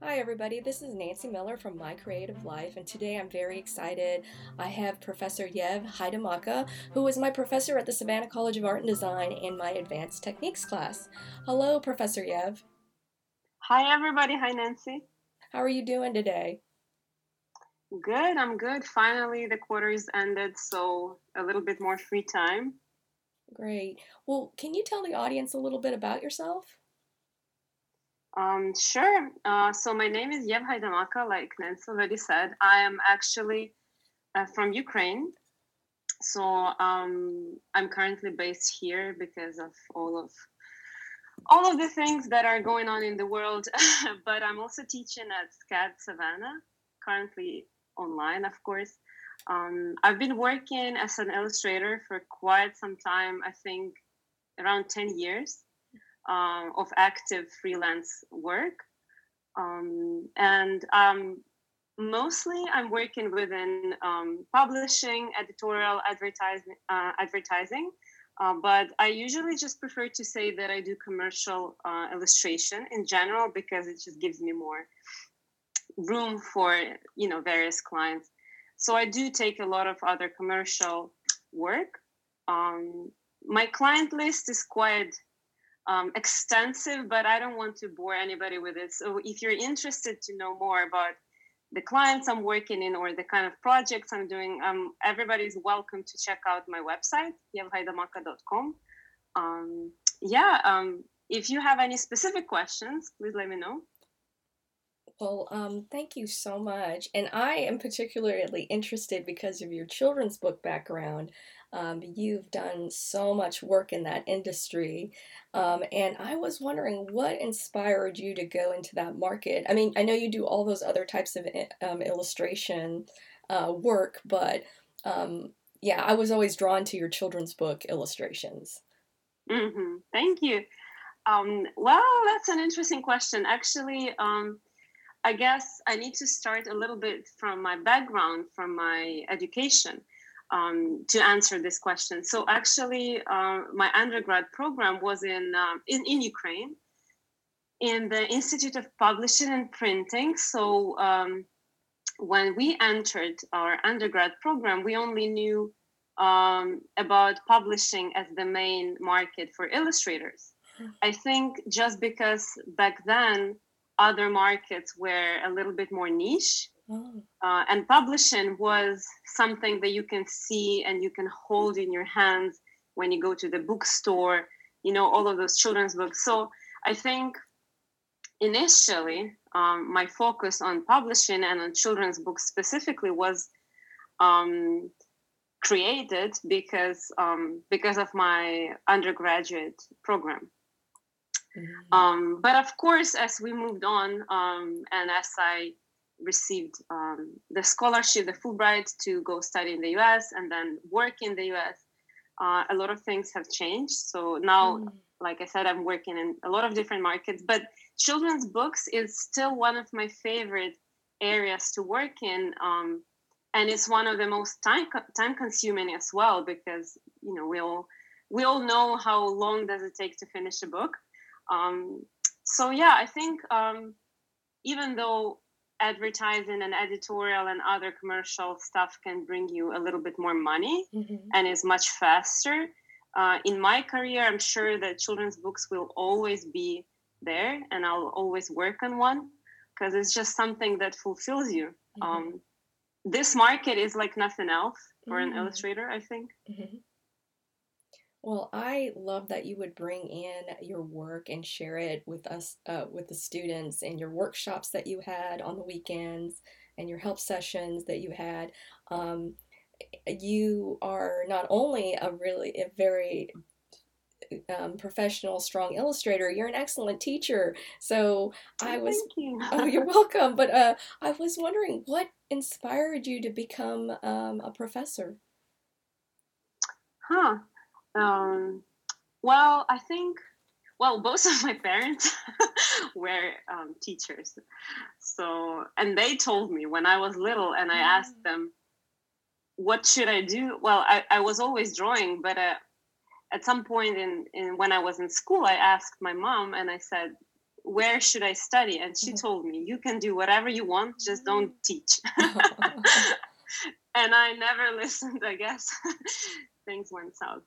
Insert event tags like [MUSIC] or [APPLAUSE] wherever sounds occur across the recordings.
Hi, everybody. This is Nancy Miller from My Creative Life, and today I'm very excited. I have Professor Yev Haidamaka, who was my professor at the Savannah College of Art and Design in my Advanced Techniques class. Hello, Professor Yev. Hi, everybody. Hi, Nancy. How are you doing today? Good. I'm good. Finally, the quarters ended, so a little bit more free time. Great. Well, can you tell the audience a little bit about yourself? Um, sure. Uh, so my name is Yev Haidamaka, like Nancy already said. I am actually uh, from Ukraine. So um, I'm currently based here because of all of all of the things that are going on in the world. [LAUGHS] but I'm also teaching at SCAD Savannah, currently online, of course. Um, I've been working as an illustrator for quite some time. I think around 10 years um, of active freelance work. Um, and um, mostly I'm working within um, publishing, editorial, advertising, uh, advertising. Uh, but I usually just prefer to say that I do commercial uh, illustration in general because it just gives me more room for you know various clients. So I do take a lot of other commercial work. Um, my client list is quite um, extensive, but I don't want to bore anybody with it. So if you're interested to know more about the clients I'm working in or the kind of projects I'm doing, um, everybody's welcome to check out my website, yevhaidamaka.com. Um, yeah, um, if you have any specific questions, please let me know. Well, um, thank you so much. And I am particularly interested because of your children's book background. Um, you've done so much work in that industry. Um, and I was wondering what inspired you to go into that market? I mean, I know you do all those other types of eh, um, illustration uh, work, but um, yeah, I was always drawn to your children's book illustrations. Mm-hmm. Thank you. Um, well, that's an interesting question. Actually, um, I guess I need to start a little bit from my background, from my education, um, to answer this question. So actually, uh, my undergrad program was in, um, in in Ukraine, in the Institute of Publishing and Printing. So um, when we entered our undergrad program, we only knew um, about publishing as the main market for illustrators. I think just because back then other markets were a little bit more niche. Oh. Uh, and publishing was something that you can see and you can hold in your hands when you go to the bookstore, you know, all of those children's books. So I think initially um, my focus on publishing and on children's books specifically was um, created because um, because of my undergraduate program. Mm-hmm. Um, but of course, as we moved on um, and as I received um, the scholarship, the Fulbright to go study in the US and then work in the US, uh, a lot of things have changed. So now, mm. like I said, I'm working in a lot of different markets, but children's books is still one of my favorite areas to work in. Um, and it's one of the most time time consuming as well because you know we all we all know how long does it take to finish a book um, so yeah, I think um, even though advertising and editorial and other commercial stuff can bring you a little bit more money mm-hmm. and is much faster. Uh, in my career, I'm sure that children's books will always be there and I'll always work on one because it's just something that fulfills you. Mm-hmm. Um, this market is like nothing else for mm-hmm. an illustrator, I think. Well, I love that you would bring in your work and share it with us, uh, with the students, and your workshops that you had on the weekends, and your help sessions that you had. Um, you are not only a really a very um, professional, strong illustrator. You're an excellent teacher. So I was. Thank you. oh, you're [LAUGHS] welcome. But uh, I was wondering what inspired you to become um, a professor. Huh. Um, well, I think, well, both [LAUGHS] of my parents [LAUGHS] were um, teachers. So, and they told me when I was little and I asked mm. them, what should I do? Well, I, I was always drawing, but uh, at some point in, in when I was in school, I asked my mom and I said, where should I study? And she mm-hmm. told me, you can do whatever you want, just don't mm-hmm. teach. [LAUGHS] and I never listened, I guess. Things went south.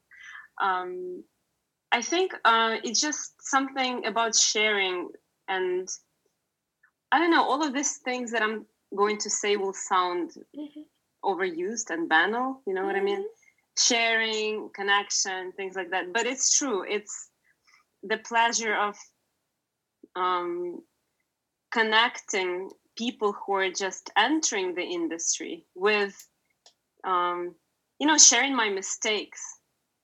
Um, I think uh, it's just something about sharing and I don't know, all of these things that I'm going to say will sound mm-hmm. overused and banal, you know mm-hmm. what I mean? Mm-hmm. Sharing, connection, things like that. But it's true. It's the pleasure of um, connecting people who are just entering the industry with, um, you know, sharing my mistakes,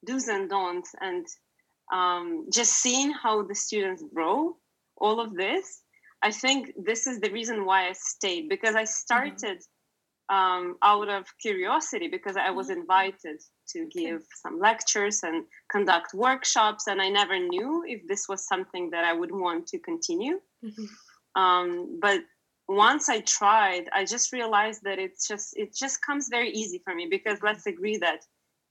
do's and don'ts, and um, just seeing how the students grow, all of this. I think this is the reason why I stayed because I mm-hmm. started mm-hmm. um, out of curiosity because I was mm-hmm. invited to give some lectures and conduct workshops, and I never knew if this was something that I would want to continue. Mm-hmm. Um, but once I tried, I just realized that it's just it just comes very easy for me because let's agree that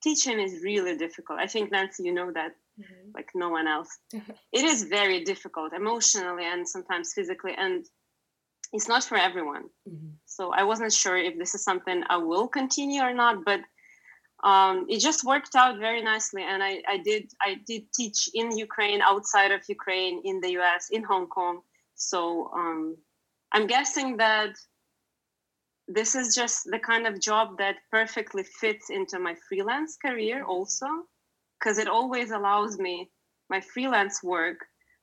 teaching is really difficult. I think Nancy, you know that mm-hmm. like no one else. [LAUGHS] it is very difficult emotionally and sometimes physically, and it's not for everyone. Mm-hmm. So I wasn't sure if this is something I will continue or not, but um, it just worked out very nicely and I, I did i did teach in ukraine outside of ukraine in the us in hong kong so um, i'm guessing that this is just the kind of job that perfectly fits into my freelance career also because it always allows me my freelance work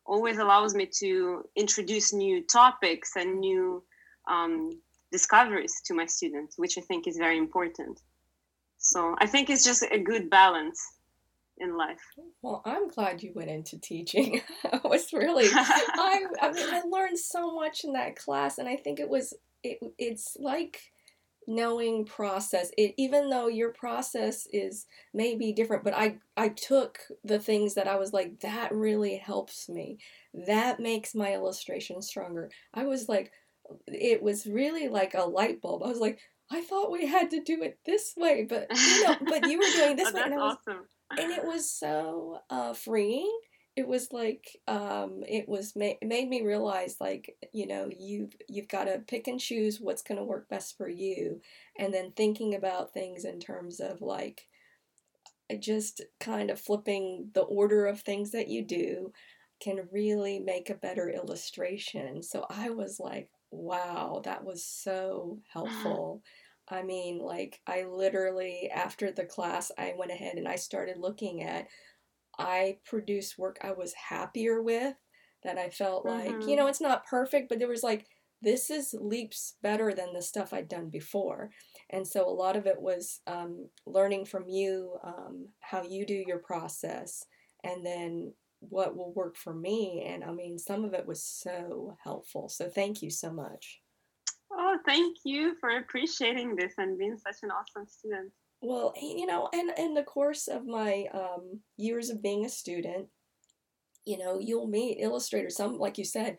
always allows me to introduce new topics and new um, discoveries to my students which i think is very important so I think it's just a good balance in life. Well, I'm glad you went into teaching. [LAUGHS] I was really, [LAUGHS] I, I mean, I learned so much in that class, and I think it was, it, it's like knowing process. It, even though your process is maybe different, but I, I took the things that I was like, that really helps me. That makes my illustration stronger. I was like, it was really like a light bulb. I was like, I thought we had to do it this way, but you know, but you were doing [LAUGHS] this oh, way, and, was, awesome. and it was so uh, freeing. It was like um, it was ma- it made me realize like you know you've you've got to pick and choose what's going to work best for you, and then thinking about things in terms of like just kind of flipping the order of things that you do can really make a better illustration. So I was like, wow, that was so helpful. I mean, like, I literally, after the class, I went ahead and I started looking at, I produced work I was happier with, that I felt like, mm-hmm. you know, it's not perfect, but there was like, this is leaps better than the stuff I'd done before. And so a lot of it was um, learning from you um, how you do your process and then what will work for me. And I mean, some of it was so helpful. So thank you so much. Oh, thank you for appreciating this and being such an awesome student. Well, you know, and in the course of my um, years of being a student, you know, you'll meet illustrators. Some, like you said,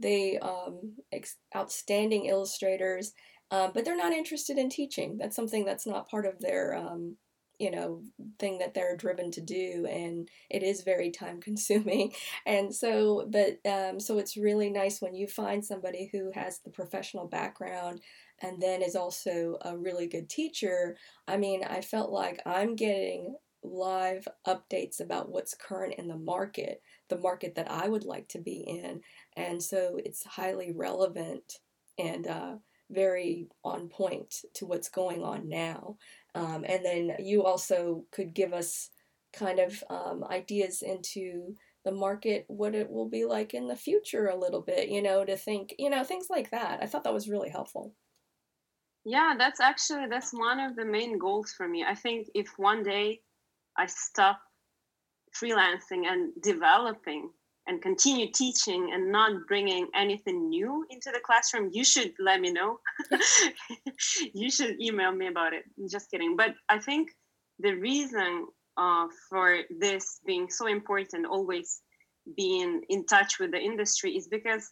they um, ex- outstanding illustrators, um, but they're not interested in teaching. That's something that's not part of their um, you know thing that they're driven to do and it is very time consuming [LAUGHS] and so but um, so it's really nice when you find somebody who has the professional background and then is also a really good teacher i mean i felt like i'm getting live updates about what's current in the market the market that i would like to be in and so it's highly relevant and uh, very on point to what's going on now um, and then you also could give us kind of um, ideas into the market, what it will be like in the future a little bit, you know, to think, you know, things like that. I thought that was really helpful. Yeah, that's actually that's one of the main goals for me. I think if one day I stop freelancing and developing and continue teaching and not bringing anything new into the classroom, you should let me know. [LAUGHS] [LAUGHS] you should email me about it. Just kidding. But I think the reason uh, for this being so important, always being in touch with the industry, is because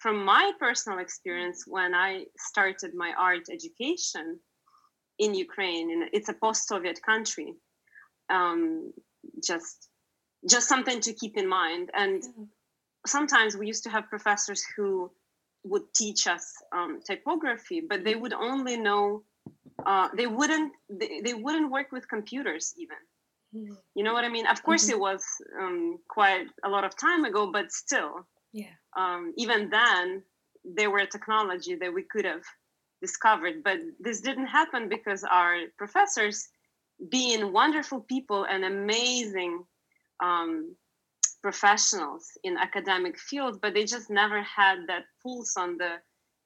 from my personal experience, when I started my art education in Ukraine, and it's a post-Soviet country. Um, just just something to keep in mind and sometimes we used to have professors who would teach us um, typography, but they would only know uh, they wouldn't they, they wouldn't work with computers even. Mm-hmm. You know what I mean? Of course, mm-hmm. it was um, quite a lot of time ago, but still, yeah. Um, even then, there were technology that we could have discovered, but this didn't happen because our professors, being wonderful people and amazing um, professionals in academic field, but they just never had that pulse on the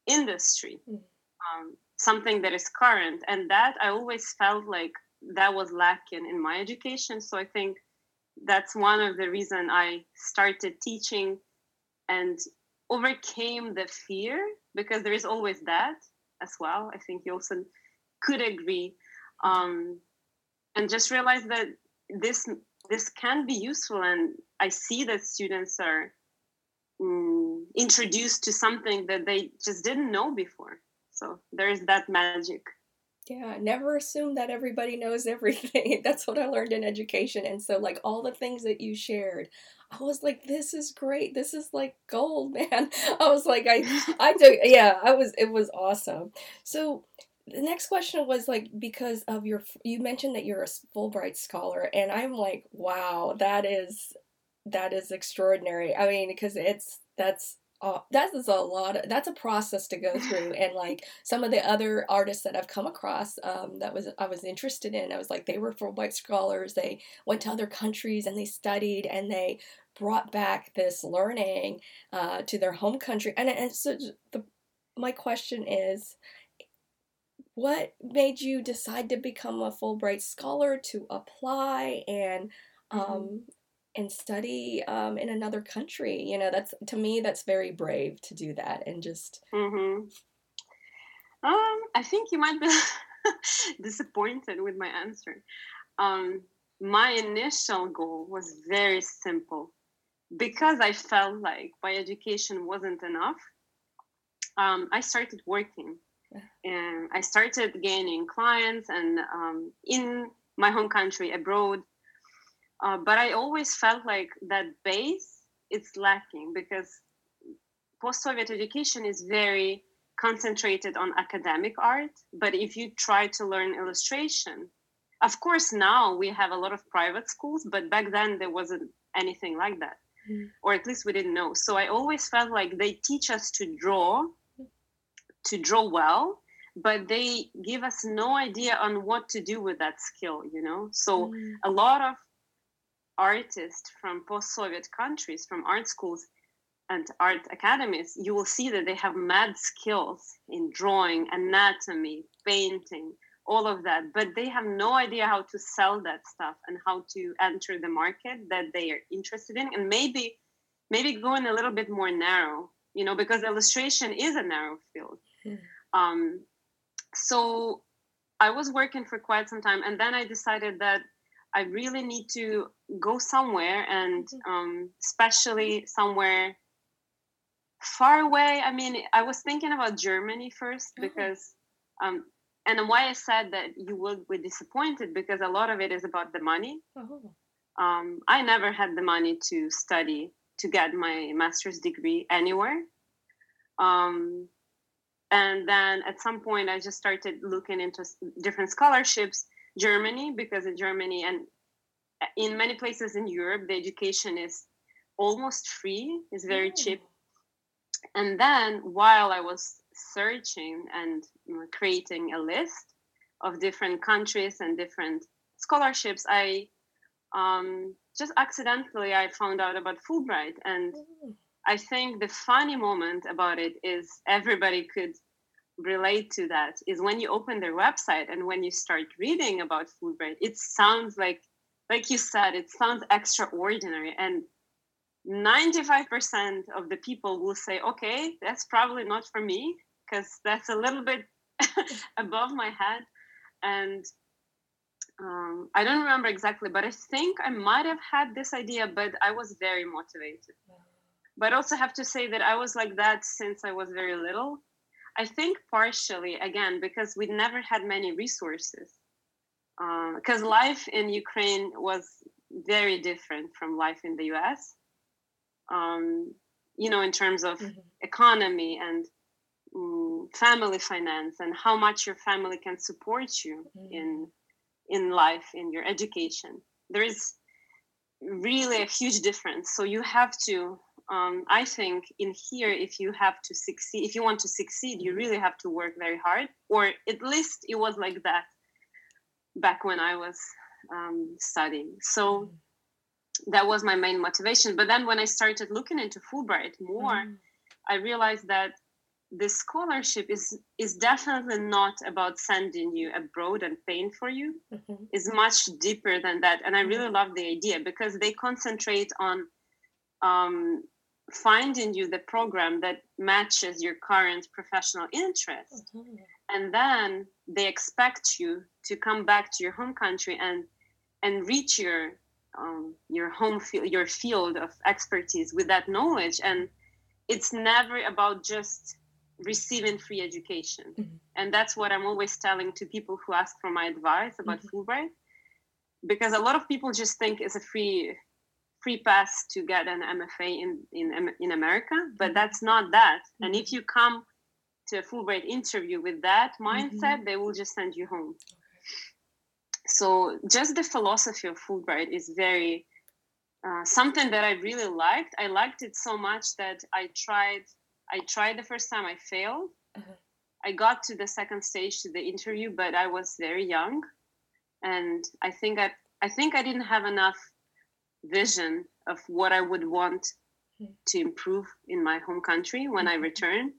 industry, mm. um, something that is current, and that I always felt like that was lacking in my education. So I think that's one of the reason I started teaching and overcame the fear because there is always that as well. I think you also could agree, um, and just realize that this this can be useful, and I see that students are um, introduced to something that they just didn't know before. So there is that magic. Yeah, never assume that everybody knows [LAUGHS] everything. That's what I learned in education. And so, like, all the things that you shared, I was like, this is great. This is like gold, [LAUGHS] man. I was like, I, [LAUGHS] I took, yeah, I was, it was awesome. So, the next question was like because of your you mentioned that you're a fulbright scholar and i'm like wow that is that is extraordinary i mean because it's that's uh, that is a lot of, that's a process to go through [LAUGHS] and like some of the other artists that i've come across um, that was i was interested in i was like they were fulbright scholars they went to other countries and they studied and they brought back this learning uh, to their home country and, and so the my question is what made you decide to become a fulbright scholar to apply and mm-hmm. um, mm-hmm and study um, in another country. You know, that's to me that's very brave to do that and just. Mm-hmm. Um, I think you might be [LAUGHS] disappointed with my answer. Um, my initial goal was very simple because I felt like my education wasn't enough. Um, I started working and I started gaining clients and um, in my home country, abroad, uh, but I always felt like that base is lacking because post-Soviet education is very concentrated on academic art. But if you try to learn illustration, of course now we have a lot of private schools, but back then there wasn't anything like that, mm. or at least we didn't know. So I always felt like they teach us to draw, to draw well, but they give us no idea on what to do with that skill you know so mm. a lot of artists from post-Soviet countries, from art schools and art academies, you will see that they have mad skills in drawing, anatomy, painting, all of that, but they have no idea how to sell that stuff and how to enter the market that they are interested in, and maybe maybe going a little bit more narrow, you know, because illustration is a narrow field. Mm. Um, so I was working for quite some time, and then I decided that I really need to go somewhere and mm-hmm. um, especially somewhere far away. I mean, I was thinking about Germany first mm-hmm. because, um, and why I said that you will be disappointed because a lot of it is about the money. Oh. Um, I never had the money to study to get my master's degree anywhere. Um, and then at some point, I just started looking into different scholarships Germany because in Germany and uh, in many places in Europe, the education is almost free, it's very mm. cheap. And then while I was searching and creating a list of different countries and different scholarships, I um, just accidentally I found out about Fulbright, and mm. I think the funny moment about it is everybody could relate to that is when you open their website and when you start reading about Fulbright, it sounds like, like you said, it sounds extraordinary. And 95% of the people will say, okay, that's probably not for me because that's a little bit [LAUGHS] above my head. And um, I don't remember exactly, but I think I might have had this idea, but I was very motivated. But also have to say that I was like that since I was very little. I think partially, again, because we never had many resources. Because uh, life in Ukraine was very different from life in the US. Um, you know in terms of mm-hmm. economy and um, family finance and how much your family can support you mm-hmm. in in life in your education there is really a huge difference so you have to um, i think in here if you have to succeed if you want to succeed you really have to work very hard or at least it was like that back when i was um, studying so mm-hmm. that was my main motivation but then when i started looking into fulbright more mm. i realized that this scholarship is is definitely not about sending you abroad and paying for you mm-hmm. is much deeper than that and i really mm-hmm. love the idea because they concentrate on um, finding you the program that matches your current professional interest mm-hmm. and then they expect you to come back to your home country and and reach your um, your home field your field of expertise with that knowledge and it's never about just receiving free education. Mm-hmm. And that's what I'm always telling to people who ask for my advice about mm-hmm. Fulbright. Because a lot of people just think it's a free free pass to get an MFA in in in America, but mm-hmm. that's not that. Mm-hmm. And if you come to a Fulbright interview with that mindset, mm-hmm. they will just send you home. So just the philosophy of Fulbright is very uh, something that I really liked. I liked it so much that I tried I tried the first time, I failed. Uh-huh. I got to the second stage to the interview, but I was very young, and I think I I think I didn't have enough vision of what I would want hmm. to improve in my home country when mm-hmm. I return.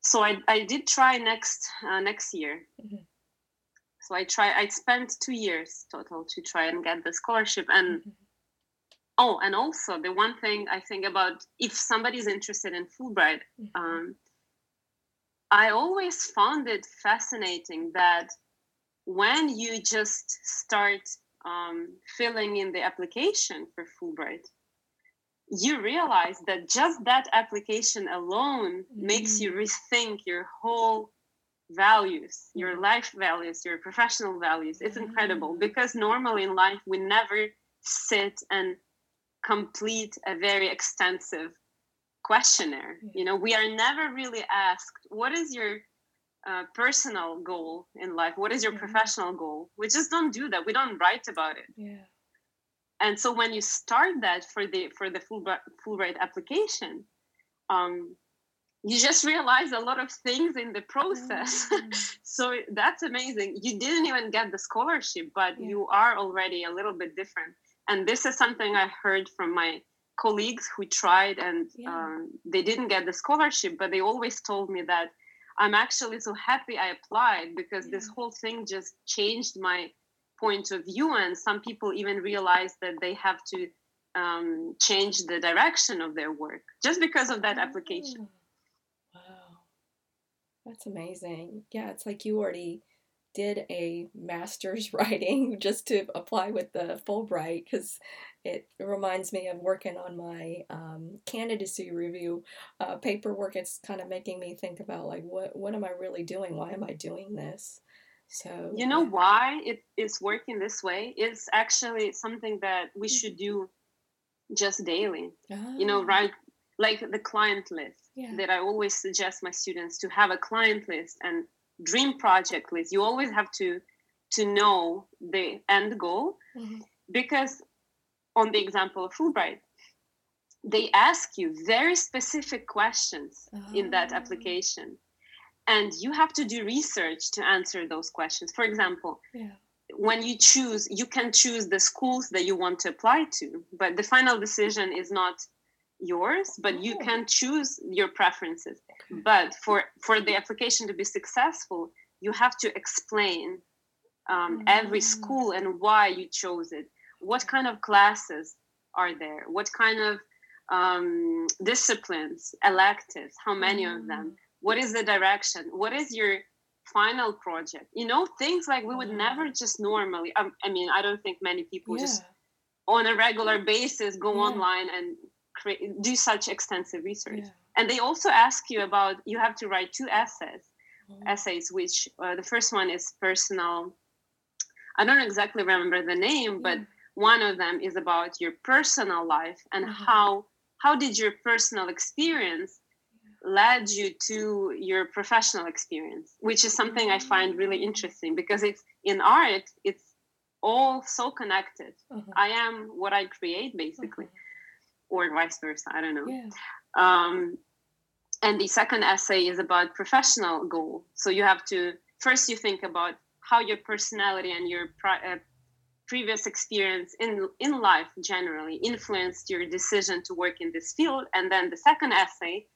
So I, I did try next uh, next year. Mm-hmm. So I try I spent two years total to try and get the scholarship and. Mm-hmm oh and also the one thing i think about if somebody's interested in fulbright mm-hmm. um, i always found it fascinating that when you just start um, filling in the application for fulbright you realize that just that application alone mm-hmm. makes you rethink your whole values your mm-hmm. life values your professional values it's incredible mm-hmm. because normally in life we never sit and complete a very extensive questionnaire you know we are never really asked what is your uh, personal goal in life. What is your professional goal? We just don't do that. We don't write about it. Yeah. And so when you start that for the for the fulbright, fulbright application um, you just realize a lot of things in the process. Mm. [LAUGHS] so that's amazing. You didn't even get the scholarship but yeah. you are already a little bit different. And this is something i heard from my colleagues who tried and yeah. um, they didn't get the scholarship but they always told me that i'm actually so happy i applied because this whole thing just changed my point of view and some people even realized that they have to um, change the direction of their work just because of that application. Wow. That's amazing. Yeah it's like you already did a master's [LAUGHS] writing just to apply with the Fulbright because it reminds me of working on my um, candidacy review uh, paperwork. It's kind of making me think about like what what am I really doing? Why am I doing this? So you know why it is working this way is actually something that we mm. should do just daily. Oh. You know, ah. right? Like the client list yeah. that I always suggest my students to have a client list and dream project list you always have to to know the end goal mm-hmm. because on the example of fulbright they ask you very specific questions oh. in that ah. application and you have to do research to answer those questions for example yeah. when you choose you can choose the schools that you want to apply to but the final decision is not yours but you oh. can choose your preferences but for for the application to be successful you have to explain um, every mm. school and why you chose it what kind of classes are there what kind of um, disciplines electives how many of them mm. what is the direction what is your final project you know things like we would never just normally um, i mean i don't think many people yeah. just on a regular basis go yeah. online and create do such extensive research and they also ask you about you have to write two essays mm-hmm. essays which uh, the first one is personal i don't exactly remember the name but one of them is about your personal life and mm-hmm. how how did your personal experience led you to your professional experience which is something i find really interesting because it's in art it's all so connected uh-huh. i am what i create basically uh-huh. or vice versa i don't know yeah. um, and the second essay is about professional goal so you have to first you think about how your personality and your pri- uh, previous experience in in life generally influenced your decision to work in this field. And then the second essay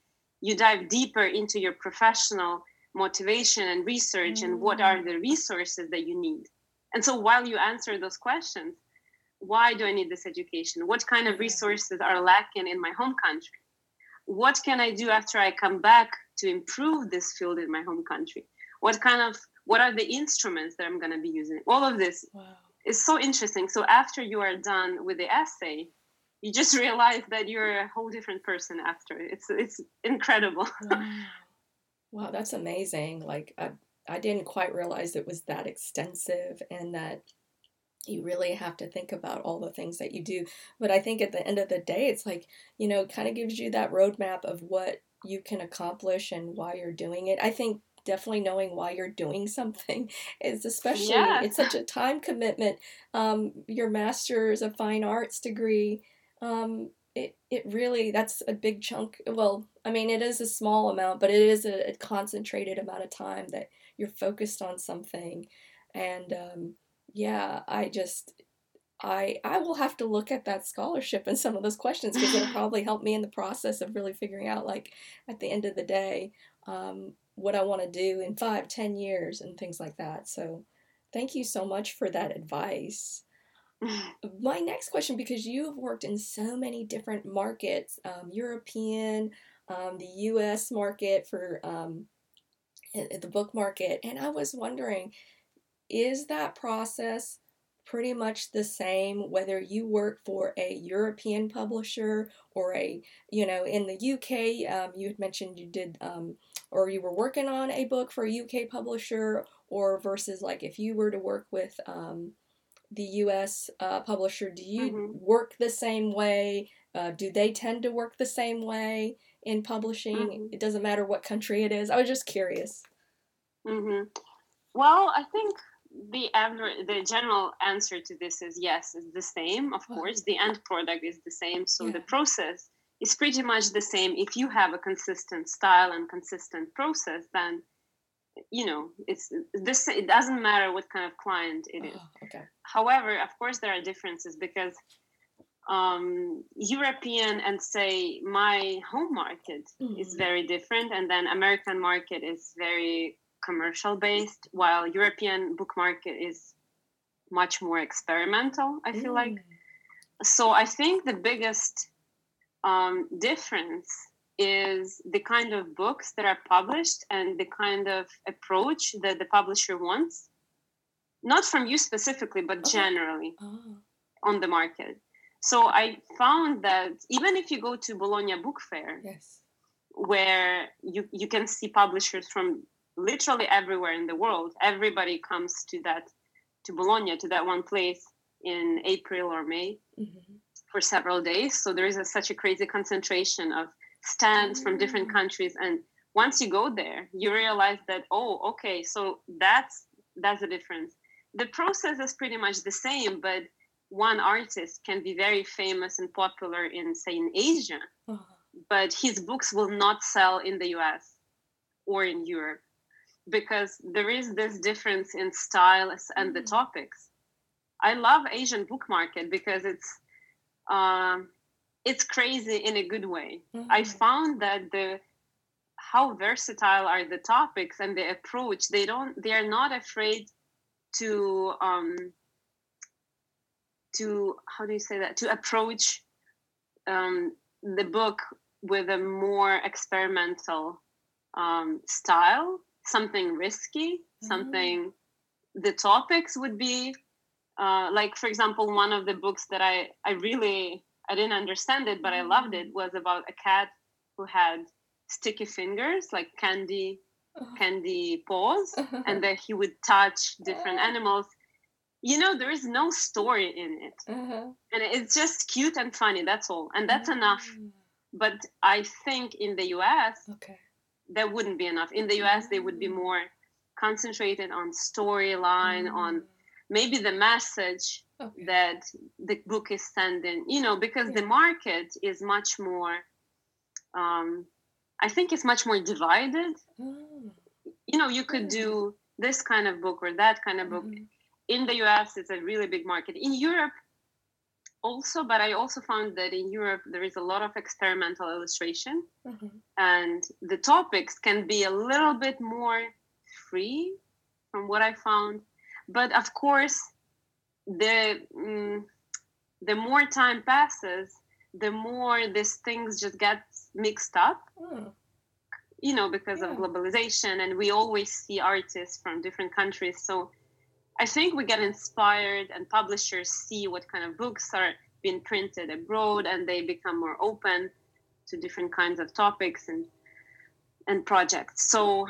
you dive deeper into your professional motivation and research mm. and what are the resources that you need. And so while you answer those questions why do i need this education? What kind of resources are lacking in my home country? What can i do after i come back to improve this field in my home country? What kind of what are the instruments that i'm going to be using? All of this wow. Is so interesting. So after you are done with the essay you just [LAUGHS] realize that you're a whole different person after. It's it's incredible. [LAUGHS] Wow. wow that's amazing. Like I, I didn't quite realize it was that extensive and that you really have to think about all the things that you do. But i think at the end of the day it's like you know kind of gives you that roadmap of what you can accomplish and why you're doing it. I think definitely knowing why you're doing something [LAUGHS] is especially yeah. it's such a time commitment um, your master's of fine arts degree um, it, it really that's a big chunk well i mean it is a small amount but it is a, a concentrated amount of time that you're focused on something and um, yeah i just i i will have to look at that scholarship and some of those questions because it'll [LAUGHS] probably help me in the process of really figuring out like at the end of the day um, what i want to do in five ten years and things like that. So thank you so much for that advice. [LAUGHS] My next question because you have worked in so many different markets um, european um, the us market for um, the book market and i was wondering is that process pretty much the same whether you work for a european publisher or a you know in the uk um, you had mentioned you did um, or you were working on a book for a uk publisher or versus like if you were to work with um, the U.S. Uh, publisher, do you mm-hmm. work the same way? Uh, do they tend to work the same way in publishing? Mm-hmm. It doesn't matter what country it is. I was just curious. Mm-hmm. Well, I think the average, the general answer to this is yes, it's the same. Of course, the end product is the same, so yeah. the process is pretty much the same. If you have a consistent style and consistent process, then you know it's this it doesn't matter what kind of client it is oh, okay. however of course there are differences because um, european and say my home market mm-hmm. is very different and then american market is very commercial based while european book market is much more experimental i feel mm. like so i think the biggest um, difference is the kind of books that are published and the kind of approach that the publisher wants not from you specifically but generally oh. on the market so i found that even if you go to bologna book fair yes. where you, you can see publishers from literally everywhere in the world everybody comes to that to bologna to that one place in april or may mm-hmm. For several days. So there is a, such a crazy concentration of stands from different mm. countries. And once you go there you realize that oh okay so that's that's the difference. The process is pretty much the same but one artist can be very famous and popular in say in asia uh-huh. but his books will not sell in the us or in europe because there is this difference in styles and the topics. I love asian book market because it's um, it's crazy in a good way. Mm-hmm. I found that the how versatile are the topics and the approach. They don't. They are not afraid to um to how do you say that to approach um, the book with a more experimental um, style, something risky, mm-hmm. something. The topics would be uh, like, for example, one of the books that I I really I didn't understand it, but I loved it. Was about a cat who had sticky fingers, like candy, candy paws, [LAUGHS] and that he would touch different animals. You know, there is no story in it, uh-huh. and it's just cute and funny. That's all, and that's enough but I think in the US, okay. there wouldn't be enough. In the US, they would be Mm. more concentrated on storyline, on Mm. Maybe the message Okay. that the book is sending, you know, because the market is much more, um, I think it's much more divided. Oh. You know, you could Yeah. do this kind of book or that kind of book. Mhm. In the US, it's a really big market. In Europe, also, but I also found that in Europe, there is a lot of experimental illustration Mhm. and the topics can be a little bit more free from what I found. But of course, the mm, the more time passes, the more these things just get mixed up. Oh. You know, because Yeah. of globalization, and we always see artists from different countries. So I think we get inspired, and publishers see what kind of books are being printed abroad, and they become more open to different kinds of topics and and projects. So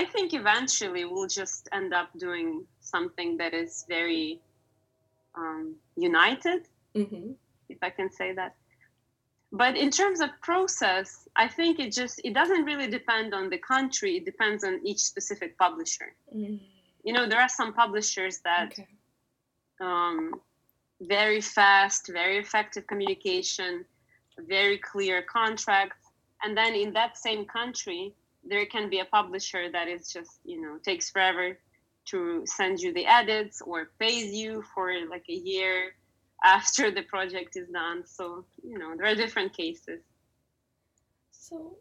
I think eventually we'll just end up doing something that is very um, united, Mhm. if I can say that. But in terms of process, I think it just it doesn't really depend on the country. It depends on each specific publisher. Mm. You know, there are some publishers that Okay. um, very fast, very effective communication, very clear contract. And then in that same country, there can be a publisher that is just, you know, takes forever to send you the edits or pays you for like a year [LAUGHS] after the project is done. So, you know, there are different cases. So,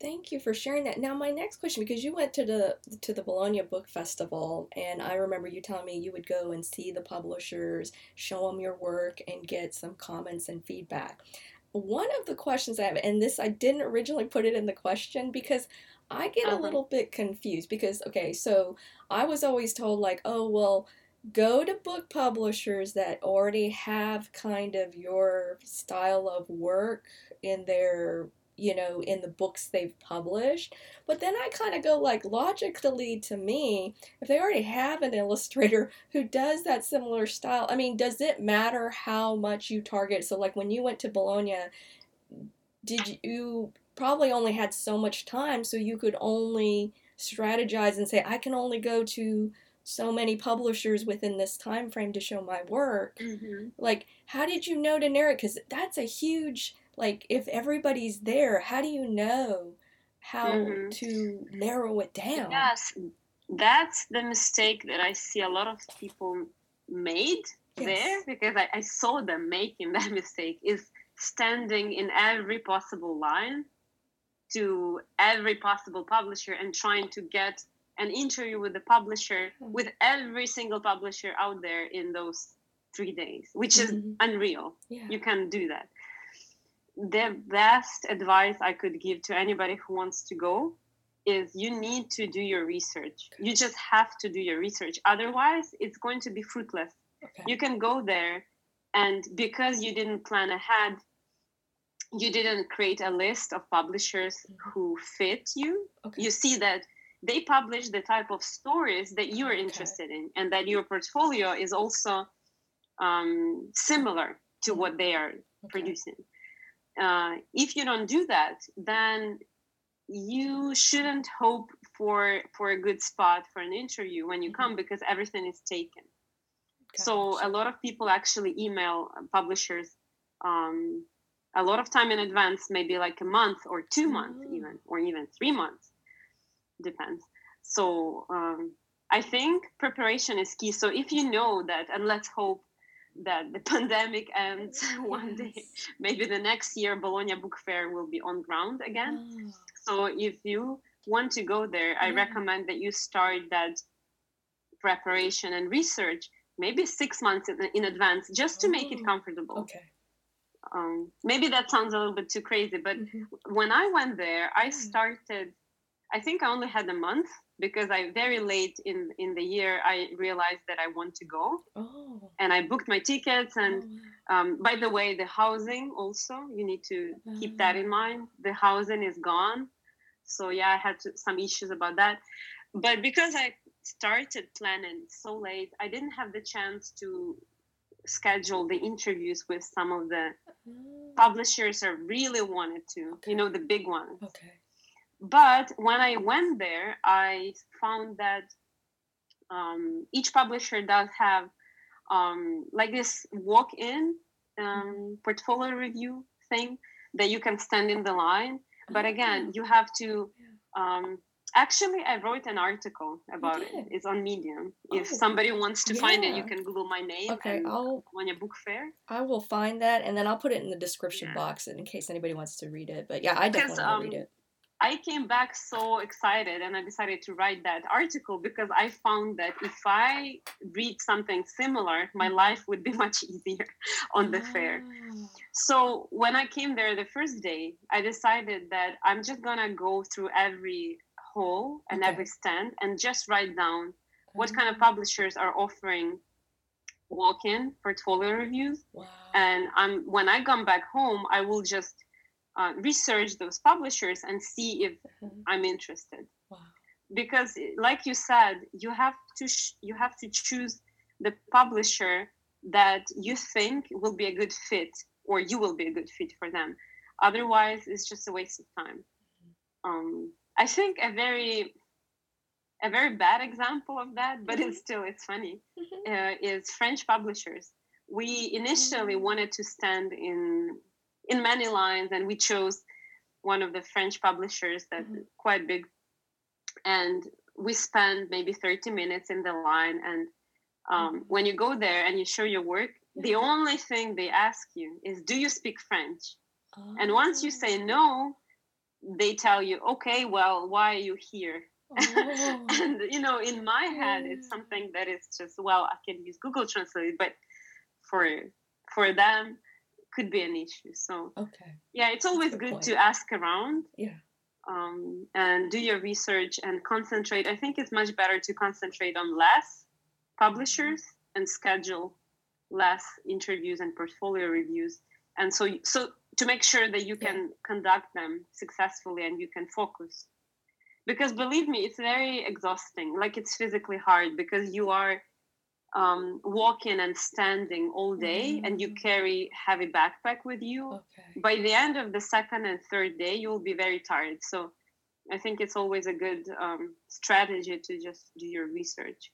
thank you for sharing that. Now, my next question, because you went to the to the Bologna Book Festival, and I remember you telling me you would go and see the publishers, show them your work, and get some comments and feedback. One of the questions I have, and this I didn't originally put it in the question because I get a Uh-huh. little bit confused because okay, so I was always told like, oh well, go to book publishers that already have kind of your style of work in their you know in the books they've published but then i kind of go like logically to me if they already have an [LAUGHS] illustrator who does that similar style i mean does it matter how much you target so like when you went to bologna did you probably only had so much time so you could only strategize and say i can only go to so many publishers within this time frame to show my work like how did you know to narrow because that's a huge like if everybody's there how do you know how Mhm. to narrow it down Yes, that's the mistake that I see a lot of people made Yes. there because I, I saw them making [LAUGHS] that mistake is standing in every possible line to every possible publisher and trying to get an interview with the publisher with every single publisher out there in those three days which is Mhm. unreal. Yeah. You can do that. The best advice i could give to anybody who wants to go is you need to do your research. You just have to do your research. Otherwise it's going to be fruitless. Okay. You can go there and because you didn't plan ahead you didn't create a list of publishers who fit you okay you see that they publish the type of stories that you're Okay. interested in and that your portfolio is also um, similar to what they are okay. producing. Uh, if you don't do that, then you shouldn't hope for for a good spot for an interview when you Mhm. come because everything is taken. So a lot of people actually email publishers um, a lot of time in advance, maybe like a month or two months, Oh. even or even three months, depends. So um, I think preparation is key. So if you know that, and let's hope that the [LAUGHS] pandemic ends [LAUGHS] one day, maybe the next year Bologna Book Fair will be on ground again. Oh, So if you want to go there, I Yeah. recommend that you start that preparation and research maybe six months in, in advance just to make it Oh, comfortable. okay Um, maybe that sounds a little bit too crazy, but Mhm. when I went there, I started. I think I only had a month because I very late in in the year I realized that I want to go, oh and I booked my tickets. And oh, um, by the way, the housing also you need to keep that in mind. The housing is gone, so yeah, I had to, some issues about that. But because I started planning so late, I didn't have the chance to schedule the interviews with some of the oh. publishers I really wanted to, okay. you know, the big ones. Okay. But when I went there, I found that um, each publisher does have um, like this walk-in um, mm-hmm. portfolio review thing that you can stand in the line. But again, you have to um, Actually, I wrote an article about it. It's on Medium. Oh. If somebody wants to yeah. find it, you can Google my name. Okay, I'll a Book Fair. I will find that, and then I'll put it in the description yeah. box in case anybody wants to read it. But yeah, I definitely um, want to read it. I came back so excited and I decided to write that article because I found that if I read something similar, my mm. life would be [LAUGHS] much easier on the oh. fair. So when I came there the first day, I decided that I'm just gonna go through every hall and okay. every stand and just write down what kind of publishers are offering walk-in portfolio reviews wow. and um, when i come back home i will just uh, research those publishers and see if mm-hmm. i'm interested wow. because like you said you have to sh- you have to choose the publisher that you think will be a good fit or you will be a good fit for them otherwise it's just a waste of time mm-hmm. um, I think a very a very bad example of that, but mm-hmm. it's still it's funny, mm-hmm. uh, is French publishers. We initially mm-hmm. wanted to stand in in many lines, and we chose one of the French publishers that mm-hmm. quite big, and we spent maybe 30 minutes in the line. And um, mm-hmm. when you go there and you show your work, the only thing they ask you is, "Do you speak French?" Oh. And once you say oh. no, they tell you, okay, well, why are you here? [LAUGHS] Oh. and you know, in my head, it's something that is just well, I can use Google Translate, but for for them, could be an issue. So okay, yeah, it's always good point. to ask around. Yeah. Um, and do your research and concentrate. I think it's much better to concentrate on less publishers and schedule less interviews and portfolio reviews. And so, so to make sure that you can conduct them successfully and you can focus because believe me it's very exhausting like it's physically hard because you are um, walking and standing all day mm-hmm. and you mm. carry heavy backpack with you okay. by the end of the second and third day you will be very tired so i think it's always a good um, strategy to just do your research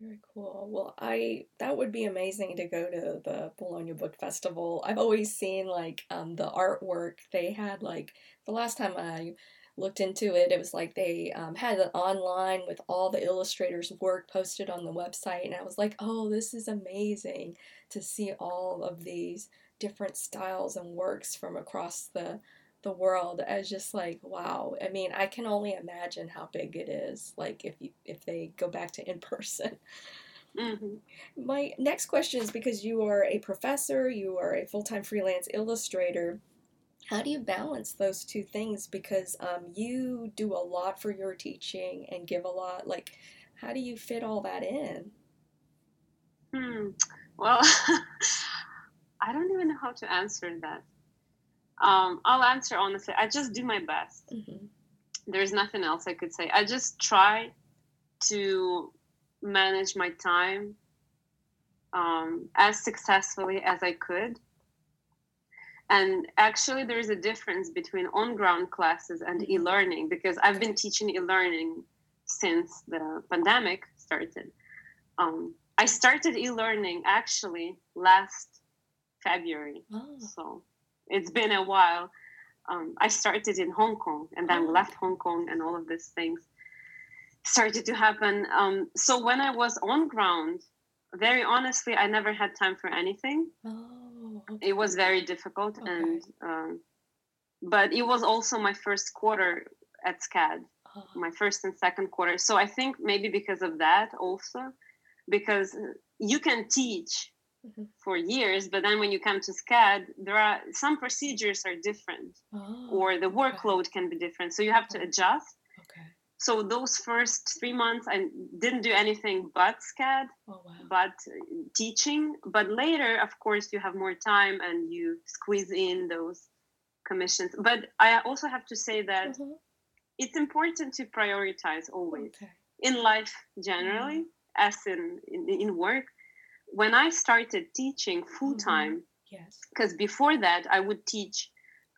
very cool. Well, I that would be amazing to go to the Bologna Book Festival. I've always seen like um, the artwork they had. Like the last time I looked into it, it was like they um, had it online with all the illustrators' work posted on the website, and I was like, oh, this is amazing to see all of these different styles and works from across the the world as just like wow i mean i can only imagine how big it is like if you if they go back to [LAUGHS] in person mm-hmm. my next question is because you are a professor you are a full-time freelance illustrator how do you balance those two things because um, you do a lot for your teaching and give a lot like how do you fit all that in hmm. well [LAUGHS] i don't even know how to answer that um, I'll answer honestly. I just do my best. Mm-hmm. There's nothing else I could say. I just try to manage my time um, as successfully as I could. And actually, there's a difference between on ground classes and mm-hmm. e learning because I've been teaching e learning since the pandemic started. Um, I started e learning actually last February. Oh. So it's been a while. Um, I started in Hong Kong and then oh. left Hong Kong, and all of these things started to happen. Um, so when I was on ground, very honestly, I never had time for anything. Oh, okay. It was very difficult, okay. and um, but it was also my first quarter at SCAD, oh. my first and second quarter. So I think maybe because of that also, because you can teach mm-hmm. for years but then when you come to scad there are some procedures are different oh, or the workload okay. can be different so you have to adjust okay so those first three months i didn't do anything but scad oh, wow. but teaching but later of course you have more time and you squeeze in those commissions but i also have to say that mm-hmm. it's important to prioritize always okay. in life generally mm-hmm. as in, in, in work when I started teaching full time, mm-hmm. yes, because before that I would teach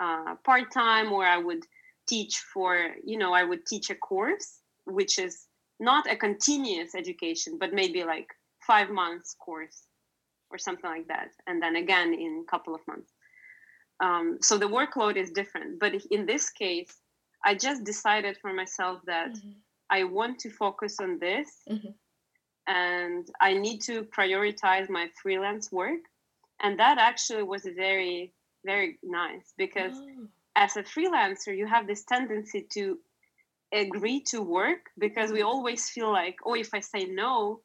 uh, part time or I would teach for you know I would teach a course which is not a continuous education, but maybe like five months course or something like that, and then again in a couple of months. Um, so the workload is different, but in this case, I just decided for myself that mm-hmm. I want to focus on this, mm-hmm. And I need to prioritize my freelance work, and that actually was very very nice because. Oh. As a freelancer, you have this tendency to agree to work because we always feel like, oh, if I say no,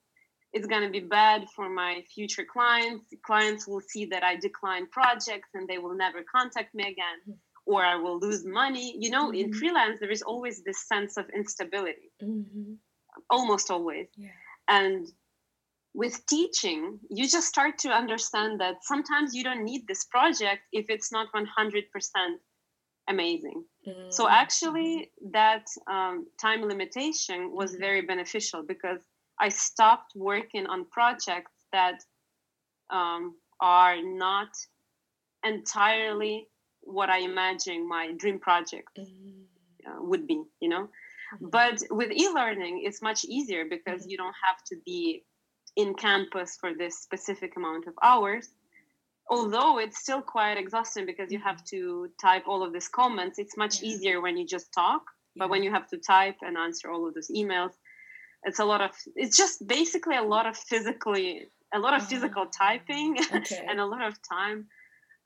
it's going to be bad for my future clients. Clients will see that I decline projects and they will never contact me again, mm-hmm. or I will lose money. You know, mm-hmm. in freelance, there is always this sense of instability, mm-hmm. almost always. Yeah. And with teaching, you just start to understand that sometimes you don't need this project if it's not 100% amazing. Mm-hmm. So actually, that um, time limitation was mm-hmm. very beneficial because I stopped working on projects that um, are not entirely what I imagine my dream project mm-hmm. uh, would be. You know, mm-hmm. But with e-learning, it's much easier because mm-hmm. you don't have to be in campus for this specific amount of hours although it's still quite exhausting because you have mm-hmm. to type all of these comments it's much yeah. easier when you just talk but when you have to type and answer all of those emails it's a lot of it's just basically a lot of physically a lot of physical typing [LAUGHS] okay. and a lot of time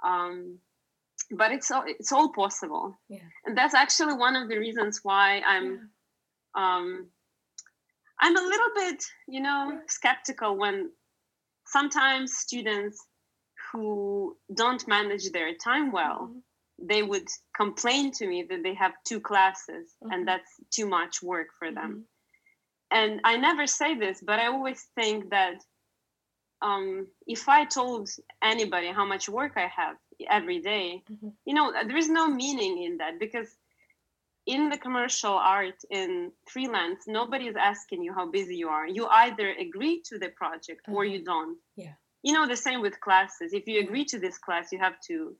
um, but it's all it's all possible yeah. and that's actually one of the reasons why i'm yeah. Um, i'm a little bit you know skeptical when sometimes students who don't manage their time well mm-hmm. they would complain to me that they have two classes mm-hmm. and that's too much work for them mm-hmm. and i never say this but i always think that um, if i told anybody how much work i have every day, mm-hmm. you know there is no meaning in that because in the commercial art in freelance nobody is asking you how busy you are you either agree to the project or mm-hmm. you don't yeah you know the same with classes if you agree to this class you have to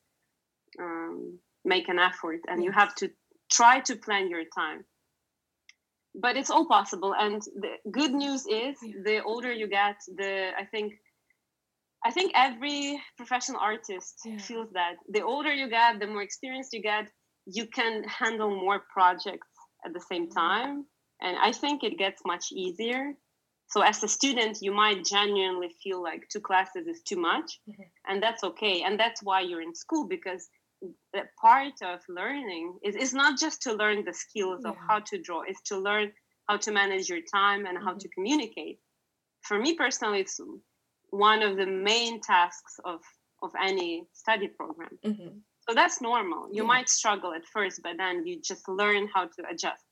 um, make an effort and yes. you have to try to plan your time but it's all possible and the good news is yeah. the older you get the i think i think every professional artist yeah. feels that the older you get the more experience you get you can handle more projects at the same mm-hmm. time and i think it gets much easier so as a student you might genuinely feel like two classes is too much mm-hmm. and that's okay and that's why you're in school because the part of learning is, is not just to learn the skills yeah. of how to draw it's to learn how to manage your time and mm-hmm. how to mm-hmm. communicate for me personally it's one of the main tasks of of any study program mm-hmm. So that's normal you yeah. might struggle at first but then you just learn how to adjust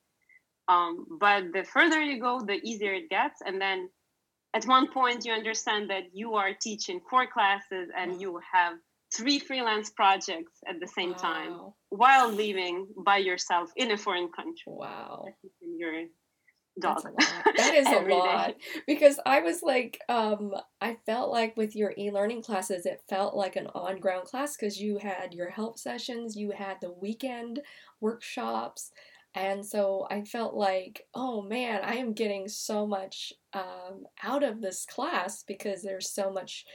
um, but the further you go, the easier it gets. And then at one point, you understand that you are teaching four classes and you have three freelance projects at the same wow. time while living by yourself in a foreign country. Wow. Your dog. That [LAUGHS] is a lot. Because I was like, um, I felt like with your e learning classes, it felt like an on ground class because you had your help sessions, you had the weekend workshops. And so I felt like, oh man, I am getting so much um, out of this class because there's so much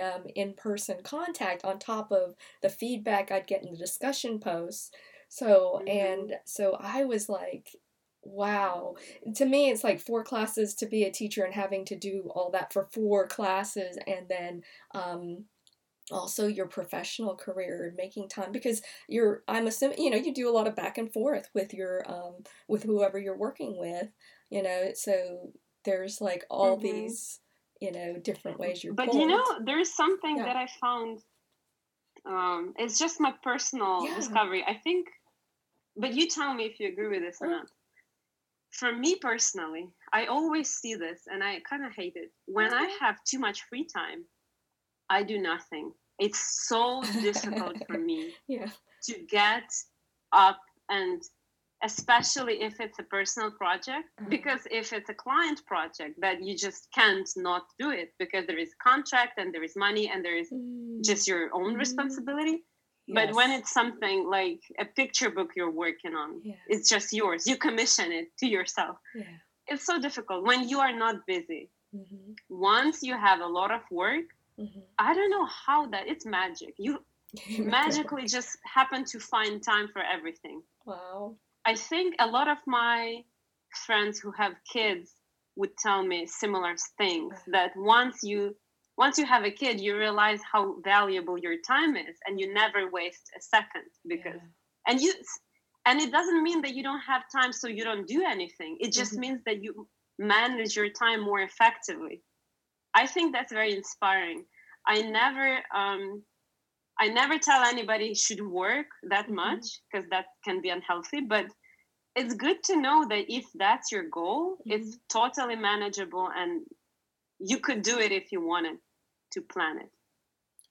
um, in person contact on top of the feedback I'd get in the discussion posts. So, mm-hmm. and so I was like, wow. To me, it's like four classes to be a teacher and having to do all that for four classes and then um, also your professional career and making time because you're i'm assuming you know you do a lot of back and forth with your um with whoever you're working with you know so there's like all mm-hmm. these you know different ways you're but pulled. you know there's something yeah. that i found um it's just my personal yeah. discovery i think but you tell me if you agree with this or not for me personally i always see this and i kind of hate it when i have too much free time I do nothing. It's so difficult for me [LAUGHS] yeah. to get up and especially if it's a personal project Uh-huh. because if it's a client project that you just can't not do it because there is contract and there is money and there is Mm, just your own Mhm. But when it's something like a picture book you're working on yeah, it's just yours. You commission it to yourself. Yeah. it's so difficult when you are not busy. Hmm once you have a lot of work hmm i don't know how that it's magic. You [LAUGHS] magically just happen to find time for everything. Wow. I think a lot of my friends who have kids would tell me similar things that once you once you have a kid you realize how valuable your time is and you never waste a second because Yeah. and you and it doesn't mean that you don't have time so you don't do anything it just Mhm. means that you manage your time more effectively i think that's very inspiring i never um i never tell anybody should work that Mhm. much because that can be unhealthy but it's good to know that if that's your goal it's totally manageable and you could do it if you wanted to plan it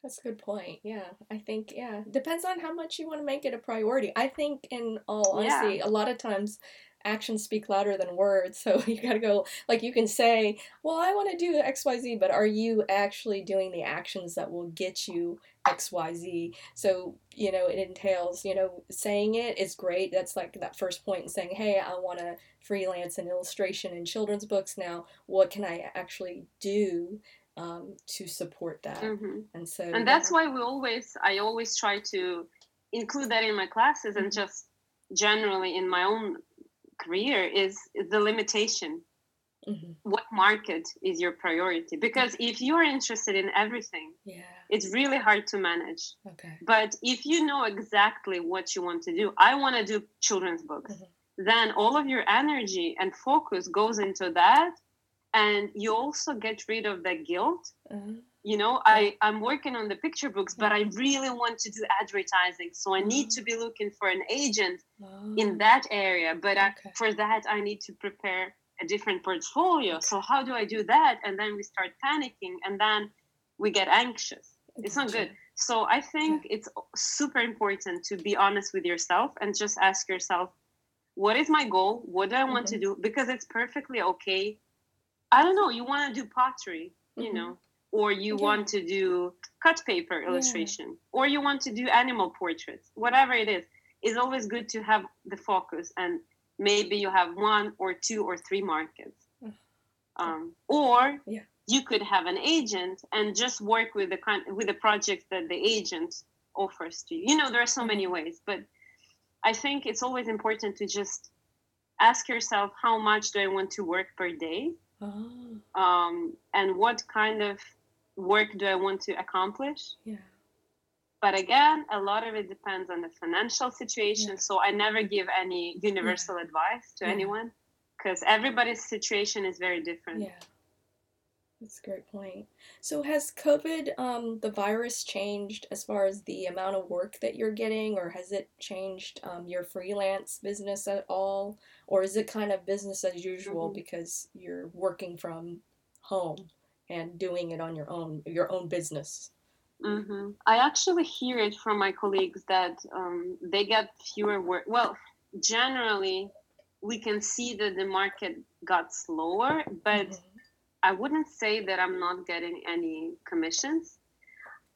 That's a good point. Yeah, I think yeah depends on how much you want to make it a priority. I think, in all Yeah. honesty, a lot of times actions speak louder than words. [LAUGHS] So you got to go like you can say, "Well, I want to do XYZ, but are you actually doing the actions that will get you X, Y, Z? So you know it entails you know saying it is great. That's like that first point in saying, "Hey, I want to freelance in illustration in children's books now. What can I actually do?" Um, to support that, hmm and so and that's why we always i always try to include that in my classes and Mhm. just generally in my own career is the limitation Mhm. what market is your priority because if you're interested in everything Yeah. It's really hard to manage. Okay. but if you know exactly what you want to do i want to do children's books. Mhm. then all of your energy and focus goes into that and you also get rid of the guilt. Uh, you know i i'm working on the picture books but i really want to do advertising so i need to be looking for an agent in oh, that area but I, for that i need to prepare a different portfolio. So how do i do that? And then we start panicking and then we get anxious it's not good. So i think it's super important to be honest with yourself and just ask yourself what is my goal? What do i want to do? Because it's perfectly okay. I don't know. You want to do pottery you Mhm. know or you Yeah. want to do cut paper illustration or you want to do animal portraits whatever it is. It's always good to have the focus and maybe you have one or two or three markets. Um, or Yeah. You could have an agent and just work with the kind with the project that the agent offers to you you know there are so many ways but i think it's always important to just ask yourself how much do i want to work per day Oh, um, and what kind of work do I want to accomplish. yeah. But again, a lot of it depends on the financial situation. Yeah. So I never give any universal advice to Yeah. anyone because everybody's situation is very different. Yeah. That's a great point. So has COVID, um, the virus changed as far as the amount of work that you're getting, or has it changed um, your freelance business at all? Or is it kind of business as usual Mhm. because you're working from home and doing it on your own, your own business? hmm I actually hear it from my colleagues that um, they get fewer work. Well, generally, we can see that the market got slower, but Mhm. I wouldn't say that I'm not getting any commissions.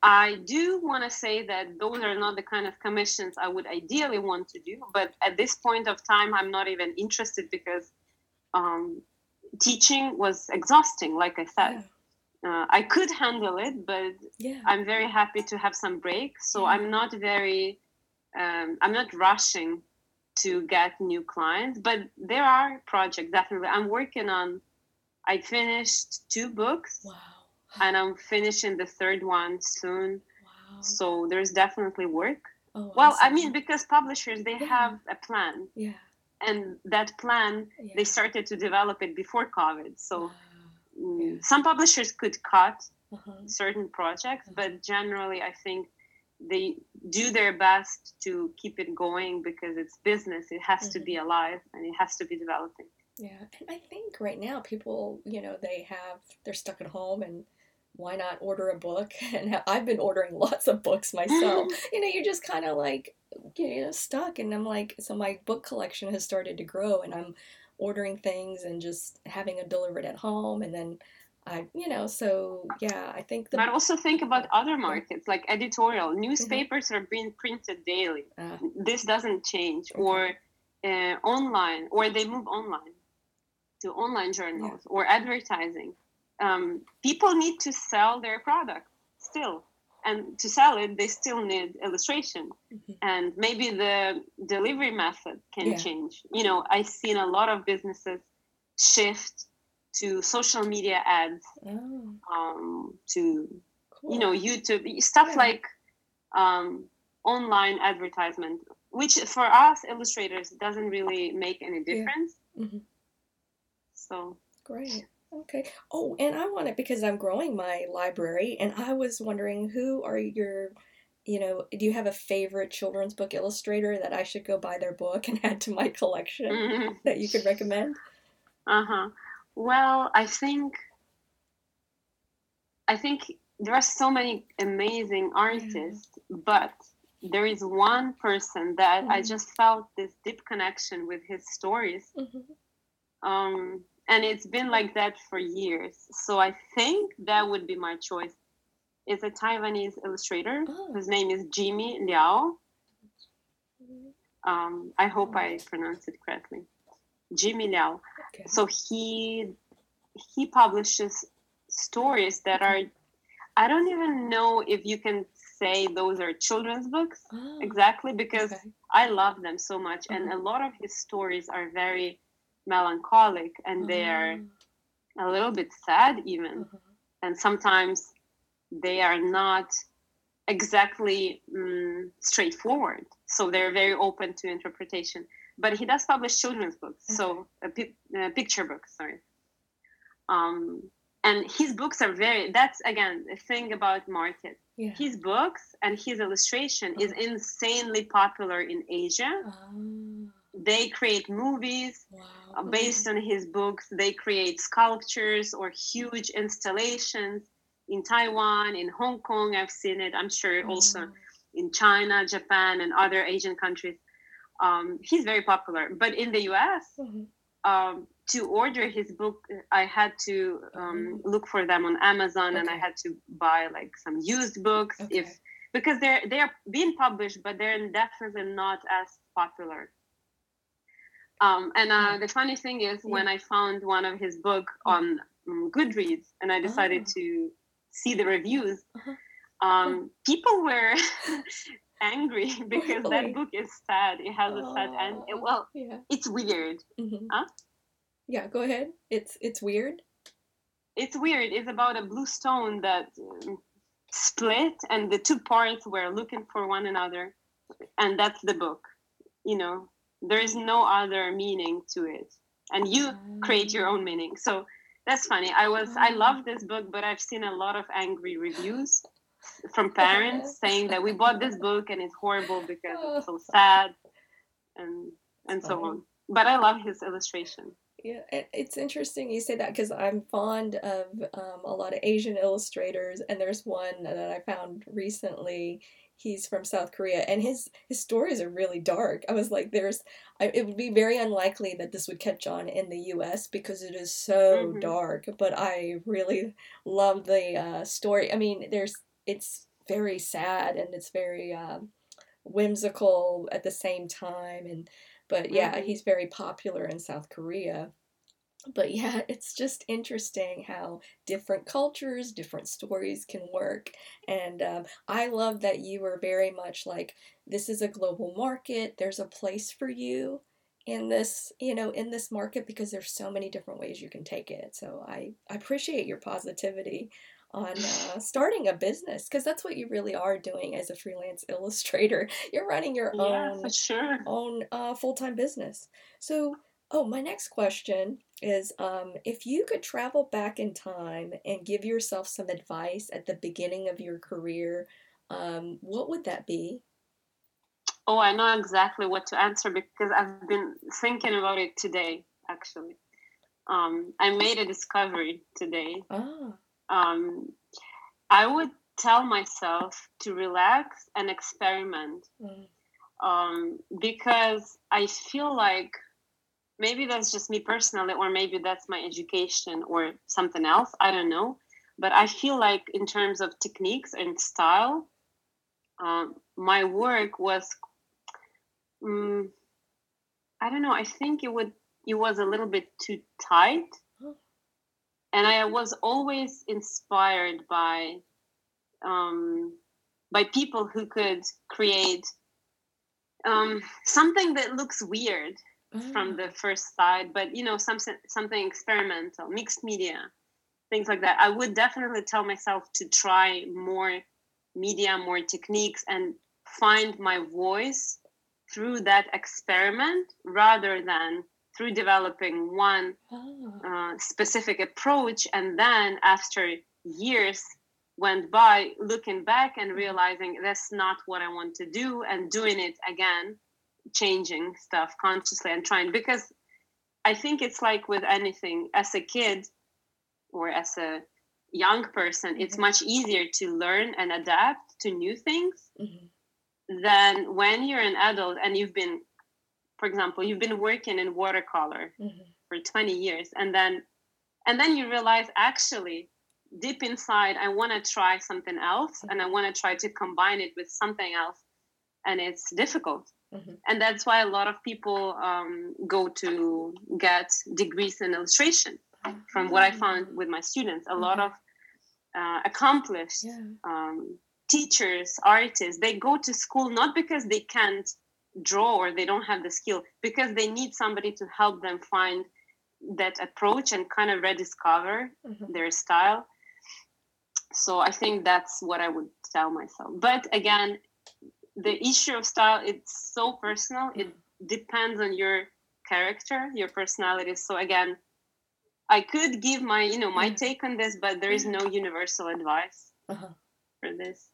I do want to say that those are not the kind of commissions I would ideally want to do, but at this point of time, I'm not even interested because um, teaching was exhausting, like I said. Uh, I could handle it, but Yeah. I'm very happy to have some break. So Yeah. I'm not very, um, I'm not rushing to get new clients, but there are projects definitely. I'm working on, I finished two books Wow. and I'm finishing the third one soon. Wow. So there's definitely work. Oh, Well, I mean, because publishers, they Yeah. have a plan yeah. and that plan, yeah. they started to develop it before COVID. So Wow. mm, Yeah. some publishers could cut Uh-huh. certain projects, Mhm. but generally, I think they do their best to keep it going because it's business. It has to Mm-hmm. be alive and it has to be developing. Yeah, and I think right now people, you know, they have they're stuck at home and why not order a book? [LAUGHS] And I've been ordering lots of books myself. [LAUGHS] you know, you're just kind of like, you know, stuck. And I'm like, so my book collection has started to grow, and I'm ordering things and just having it delivered at home, and then I, you know, so yeah, I think the. But also think about other markets like editorial. Mm-hmm. Newspapers mm-hmm. are being printed daily. Uh, this doesn't change, okay. or uh, online, or they move online to online journals yeah. or advertising. Um, people need to sell their product still, and to sell it, they still need illustration, mm-hmm. and maybe the delivery method can yeah. change. You know, I've seen a lot of businesses shift to social media ads, oh. um, to cool. you know YouTube stuff yeah. like um, online advertisement, which for us illustrators doesn't really make any difference. Yeah. Mm-hmm. So great. Okay. Oh, and I want it because I'm growing my library, and I was wondering who are your, you know, do you have a favorite children's book illustrator that I should go buy their book and [LAUGHS] add to my collection mm-hmm. that you could recommend? Uh huh. Well, I think I think there are so many amazing artists, yeah. but there is one person that mm-hmm. I just felt this deep connection with his stories. Mm-hmm. Um, and it's been like that for years. So I think that would be my choice. It's a Taiwanese illustrator. Oh. His name is Jimmy Liao. Mm-hmm. Um, I hope I pronounced it correctly. Jimmy Liao. Okay. So he he publishes stories that are I don't even know if you can say those are children's books oh, exactly because okay. I love them so much and a mm-hmm. lot of his stories are very melancholic and they are oh. a little bit sad even uh-huh. and sometimes they are not exactly um, straightforward so they're very open to interpretation but he does publish children's books, okay. so a uh, picture books. Sorry. Um, and his books are very. That's again the thing about market. Yeah. His books and his illustration is insanely popular in Asia. Oh. They create movies wow. Uh, based on his books. They create sculptures or huge installations in Taiwan, in Hong Kong. I've seen it. I'm sure also oh. in China, Japan, and other Asian countries um, he's very popular. But in the US, mm-hmm. um, to order his book, I had to um, mm-hmm. look for them on Amazon, okay. and I had to buy like some used books okay. if because they're they are being published, but they're definitely not as popular. Um, and uh, the funny thing is, yeah. when I found one of his book on um, Goodreads, and I decided oh. to see the reviews, uh-huh. um, people were [LAUGHS] angry [LAUGHS] [LAUGHS] because really? that book is sad. It has a sad end. It, well, yeah. it's weird. Mm-hmm. Huh? Yeah, go ahead. It's it's weird. It's weird. It's about a blue stone that um, split, and the two parts were looking for one another, and that's the book. You know, there is no other meaning to it, and you create your own meaning. So that's funny. I was I oh. love this book, but I've seen a lot of angry reviews from parents [LAUGHS] saying that we bought this book and it's horrible because it's so [LAUGHS] sad and and so on but i love his illustration yeah it's interesting you say that because i'm fond of um, a lot of asian illustrators and there's one that i found recently he's from south korea and his his stories are really dark i was like there's I, it would be very unlikely that this would catch on in the us because it is so mm-hmm. dark but i really love the uh, story i mean there's it's very sad and it's very um, whimsical at the same time and but yeah mm-hmm. he's very popular in south korea but yeah [LAUGHS] it's just interesting how different cultures different stories can work and um, i love that you were very much like this is a global market there's a place for you in this you know in this market because there's so many different ways you can take it so i, I appreciate your positivity on uh, starting a business because that's what you really are doing as a freelance [LAUGHS] illustrator. You're running your yeah, own sure. own uh, full time business. So, oh, my next question is um, if you could travel back in time and give yourself some advice at the beginning of your career, um, what would that be? Oh, I know exactly what to answer because I've been thinking about it today, actually. Um, I made a discovery today. Ah um, I would tell myself to relax and experiment mm. um, because I feel like maybe that's just me personally, or maybe that's my education or something else. I don't know. But I feel like, in terms of techniques and style, um, my work was, um, I don't know, I think it would it was a little bit too tight and I was always inspired by um, by people who could create um, something that looks weird from ah. the first side, but you know, some something experimental, mixed media, things like that. I would definitely tell myself to try more media, more techniques, and find my voice through that experiment rather than through developing one oh. uh, specific approach and then after years went by looking back and mm-hmm. realizing that's not what i want to do and doing it again changing stuff consciously and trying because i think it's like with anything as a kid or as a young person mm-hmm. it's much easier to learn and adapt to new things mm-hmm. than when you're an adult and you've been for example you've been working in watercolor mm-hmm. for 20 years and then and then you realize actually deep inside i want to try something else mm-hmm. and i want to try to combine it with something else and it's difficult mm-hmm. and that's why a lot of people um, go to get degrees in illustration from what i found with my students a lot of uh, accomplished yeah. um, teachers artists they go to school not because they can't draw or they don't have the skill because they need somebody to help them find that approach and kind of rediscover mm-hmm. their style so i think that's what i would tell myself but again the issue of style it's so personal it depends on your character your personality so again i could give my you know my take on this but there is no universal advice uh-huh. for this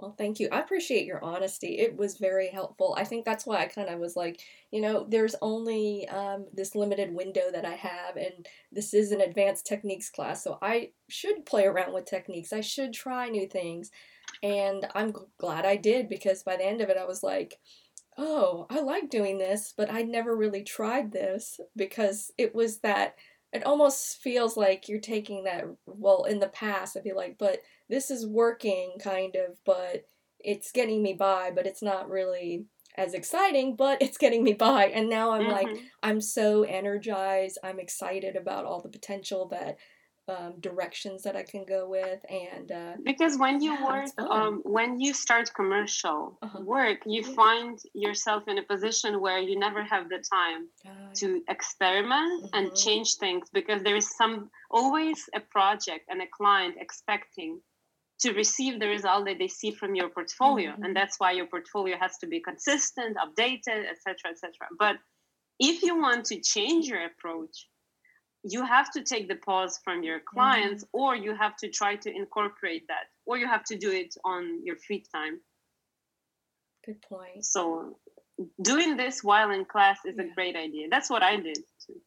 well, thank you. I appreciate your honesty. It was very helpful. I think that's why I kind of was like, you know, there's only um, this limited window that I have, and this is an advanced techniques class, so I should play around with techniques. I should try new things. And I'm glad I did because by the end of it, I was like, oh, I like doing this, but I never really tried this because it was that it almost feels like you're taking that well in the past i'd be like but this is working kind of but it's getting me by but it's not really as exciting but it's getting me by and now i'm mm-hmm. like i'm so energized i'm excited about all the potential that um, directions that I can go with, and uh, because when you yeah, work, um, when you start commercial uh-huh. work, you find yourself in a position where you never have the time uh, to experiment mm-hmm. and change things because there is some always a project and a client expecting to receive the result that they see from your portfolio, mm-hmm. and that's why your portfolio has to be consistent, updated, etc., etc. But if you want to change your approach you have to take the pause from your clients mm-hmm. or you have to try to incorporate that or you have to do it on your free time good point so doing this while in class is yeah. a great idea that's what i did too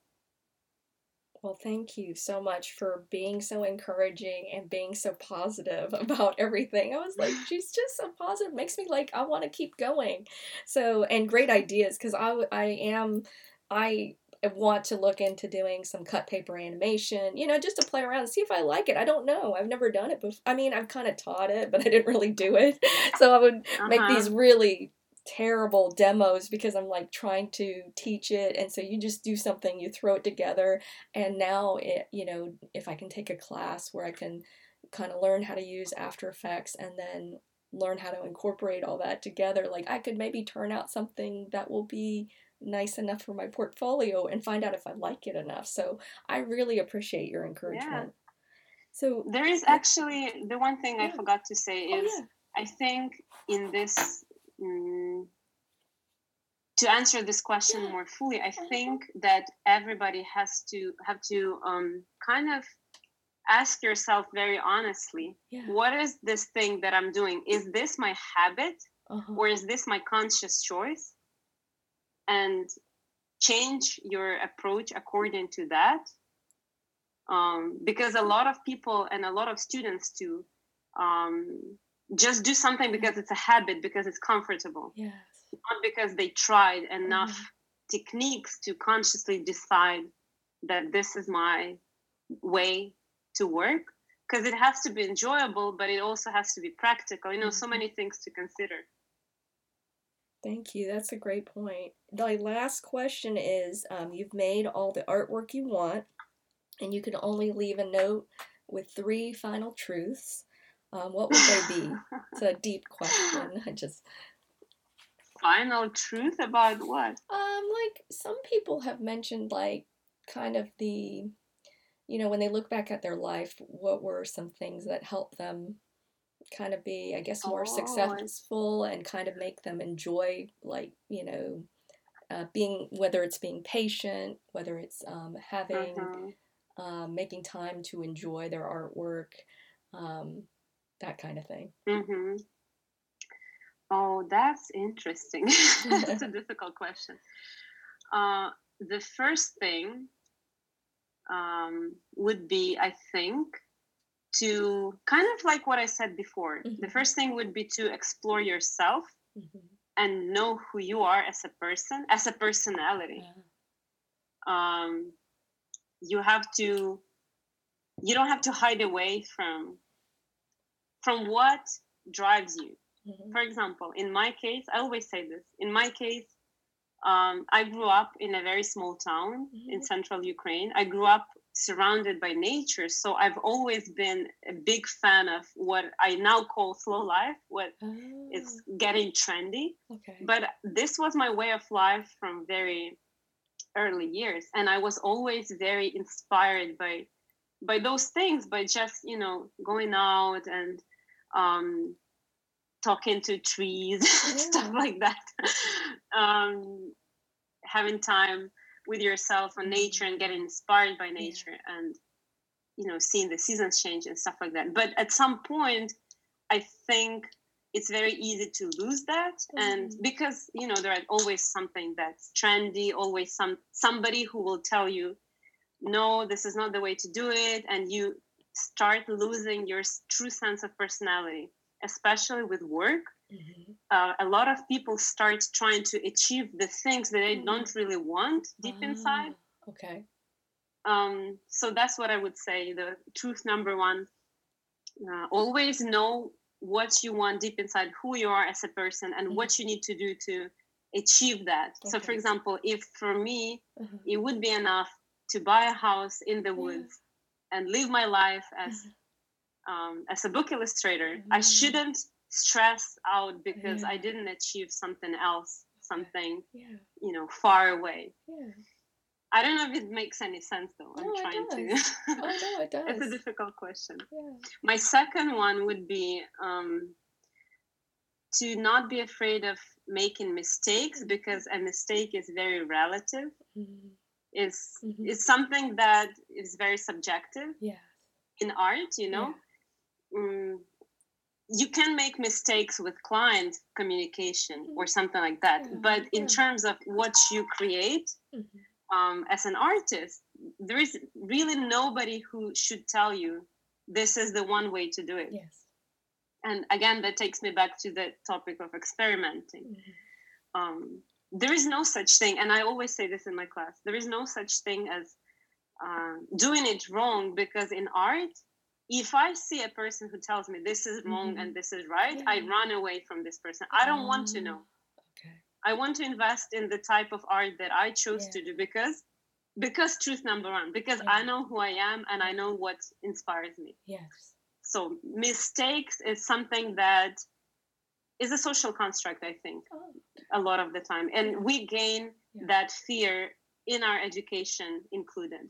well, thank you so much for being so encouraging and being so positive [LAUGHS] about everything. I was like, she's just so positive, makes me like I want to keep going. So, and great ideas because I I am I want to look into doing some cut paper animation, you know, just to play around and see if I like it. I don't know. I've never done it before. I mean, I've kind of taught it, but I didn't really do it. [LAUGHS] So I would uh-huh. make these really terrible demos because I'm like trying to teach it and so you just do something you throw it together and now it you know if I can take a class where I can kind of learn how to use After Effects and then learn how to incorporate all that together like I could maybe turn out something that will be nice enough for my portfolio and find out if I like it enough. So I really appreciate your encouragement. Yeah. So there is actually the one thing yeah. I forgot to say oh, is oh, yeah. I think in this um, to answer this question more fully, I think that everybody has to have to um, kind of ask yourself very honestly what is this thing that I'm doing? Is this my habit uh-huh. or is this my conscious choice? And change your approach according to that. Um, because a lot of people and a lot of students too um, just do something because it's a habit because it's comfortable. Yes. Not because they tried enough mm-hmm. techniques to consciously decide that this is my way to work because it has to be enjoyable but it also has to be practical. You know mm-hmm. so many things to consider Thank you. That's a great point. The last question is um, You've made all the artwork you want, and you can only leave a note with three final truths. Um, what would they be? it's a [LAUGHS] deep question. I just. Final truth about what? Um, like some people have mentioned, like kind of the, you know, when they look back at their life, what were some things that helped them kind of be, I guess, more oh, successful and kind of make them enjoy, like, you know, uh, being, whether it's being patient, whether it's um, having, uh-huh. um, making time to enjoy their artwork, um, that kind of thing. Mm-hmm. Oh, that's interesting. [LAUGHS] that's a [LAUGHS] difficult question. Uh, the first thing um, would be, I think, to kind of like what I said before. Mm-hmm. The first thing would be to explore yourself mm-hmm. and know who you are as a person, as a personality. Yeah. Um, you have to. You don't have to hide away from from what drives you. Mm-hmm. For example, in my case, I always say this. In my case, um, I grew up in a very small town in mm-hmm. central Ukraine. I grew up surrounded by nature. So I've always been a big fan of what I now call slow life, what oh. is getting trendy. Okay. But this was my way of life from very early years. And I was always very inspired by by those things, by just, you know, going out and um talking to trees, [LAUGHS] yeah. stuff like that. [LAUGHS] um having time with yourself and nature and getting inspired by nature and you know seeing the seasons change and stuff like that. But at some point i think it's very easy to lose that mm-hmm. and because you know there are always something that's trendy always some somebody who will tell you no this is not the way to do it and you start losing your true sense of personality especially with work Mm-hmm. Uh, a lot of people start trying to achieve the things that they mm-hmm. don't really want deep ah, inside. Okay. Um, so that's what I would say. The truth number one: uh, always know what you want deep inside, who you are as a person, and mm-hmm. what you need to do to achieve that. Okay. So, for example, if for me mm-hmm. it would be enough to buy a house in the woods yeah. and live my life as mm-hmm. um, as a book illustrator, I mm-hmm. shouldn't stress out because yeah. I didn't achieve something else, something yeah. you know far away. Yeah. I don't know if it makes any sense though. I'm trying to. [LAUGHS] oh no, it does. it's a difficult question. Yeah. My second one would be um, to not be afraid of making mistakes mm-hmm. because a mistake is very relative. Mm-hmm. Is mm-hmm. is something that is very subjective. Yeah. In art, you know. Yeah. Mm, you can make mistakes with client communication or something like that yeah, but in terms of what you create mm-hmm. um, as an artist there is really nobody who should tell you this is the one way to do it. Yes. And again that takes me back to the topic of experimenting. Mm-hmm. um, there is no such thing and i always say this in my class there is no such thing as uh, doing it wrong because in art if I see a person who tells me this is wrong mm-hmm. and this is right, yeah. I run away from this person. I don't want to know. Okay. I want to invest in the type of art that I chose yeah. to do because because truth number one, because yeah. I know who I am and I know what inspires me. Yes. So mistakes is something that is a social construct, I think, oh. a lot of the time. And we gain that fear in our education included.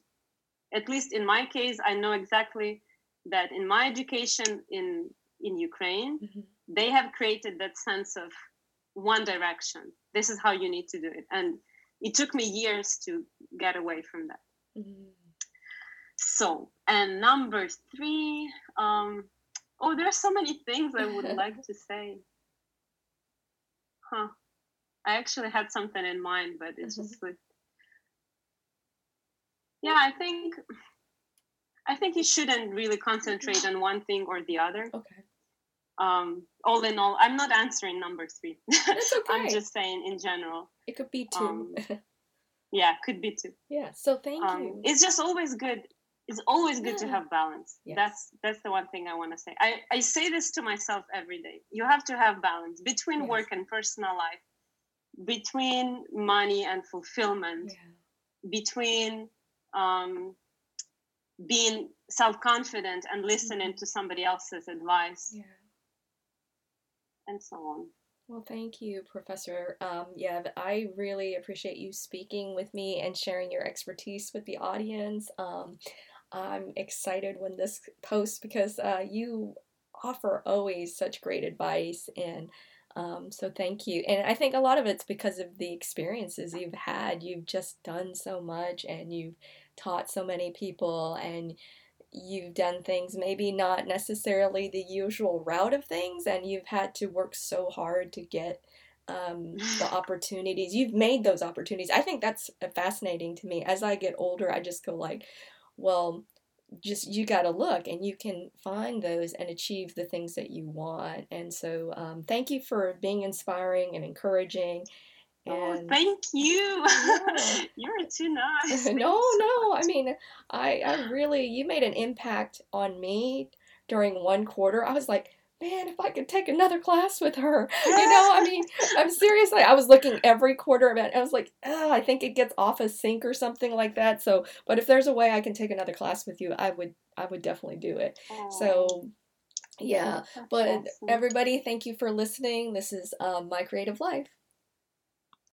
At least in my case, I know exactly that in my education in in Ukraine, mm-hmm. they have created that sense of one direction. This is how you need to do it, and it took me years to get away from that. Mm-hmm. So, and number three, um, oh, there are so many things I would [LAUGHS] like to say. Huh. I actually had something in mind, but it's mm-hmm. just like, yeah, I think I think you shouldn't really concentrate on one thing or the other. Okay. Um, all in all, I'm not answering number three. [LAUGHS] That's okay. I'm just saying in general. It could be two. Um, [LAUGHS] yeah, could be two. yeah. So thank Um, you. it's just always good. It's always good to have balance. Yes. That's that's the one thing I want to say. I, I say this to myself every day. You have to have balance between Yes. work and personal life, between money and fulfillment, yeah. between um, being self confident and listening to somebody else's advice, Yeah. and so on. Well, thank you, Professor um, Yev. I really appreciate you speaking with me and sharing your expertise with the audience. Um, I'm excited when this posts because uh, you offer always such great advice and um, so thank you. And I think a lot of it's because of the experiences you've had. You've just done so much and you've taught so many people and you've done things maybe not necessarily the usual route of things and you've had to work so hard to get um, the [SIGHS] opportunities. You've made those opportunities. I think that's fascinating to me. As i get older i just go like well just you got to look and you can find those and achieve the things that you want. And so um, thank you for being inspiring and encouraging Oh, and thank you. Yeah. [LAUGHS] You're too [LAUGHS] nice. no, [LAUGHS] no. I mean, I, I really, you made an impact on me during one quarter. I was like, man, if I could take another class with her, you know, I mean, I'm seriously, I was looking every quarter about, I was like, oh, I think it gets off a sink or something like that. So, but if there's a way I can take another class with you, I would, I would definitely do it. Aw, So, yeah. that's But awesome. everybody, thank you for listening. This is um, My Creative Life.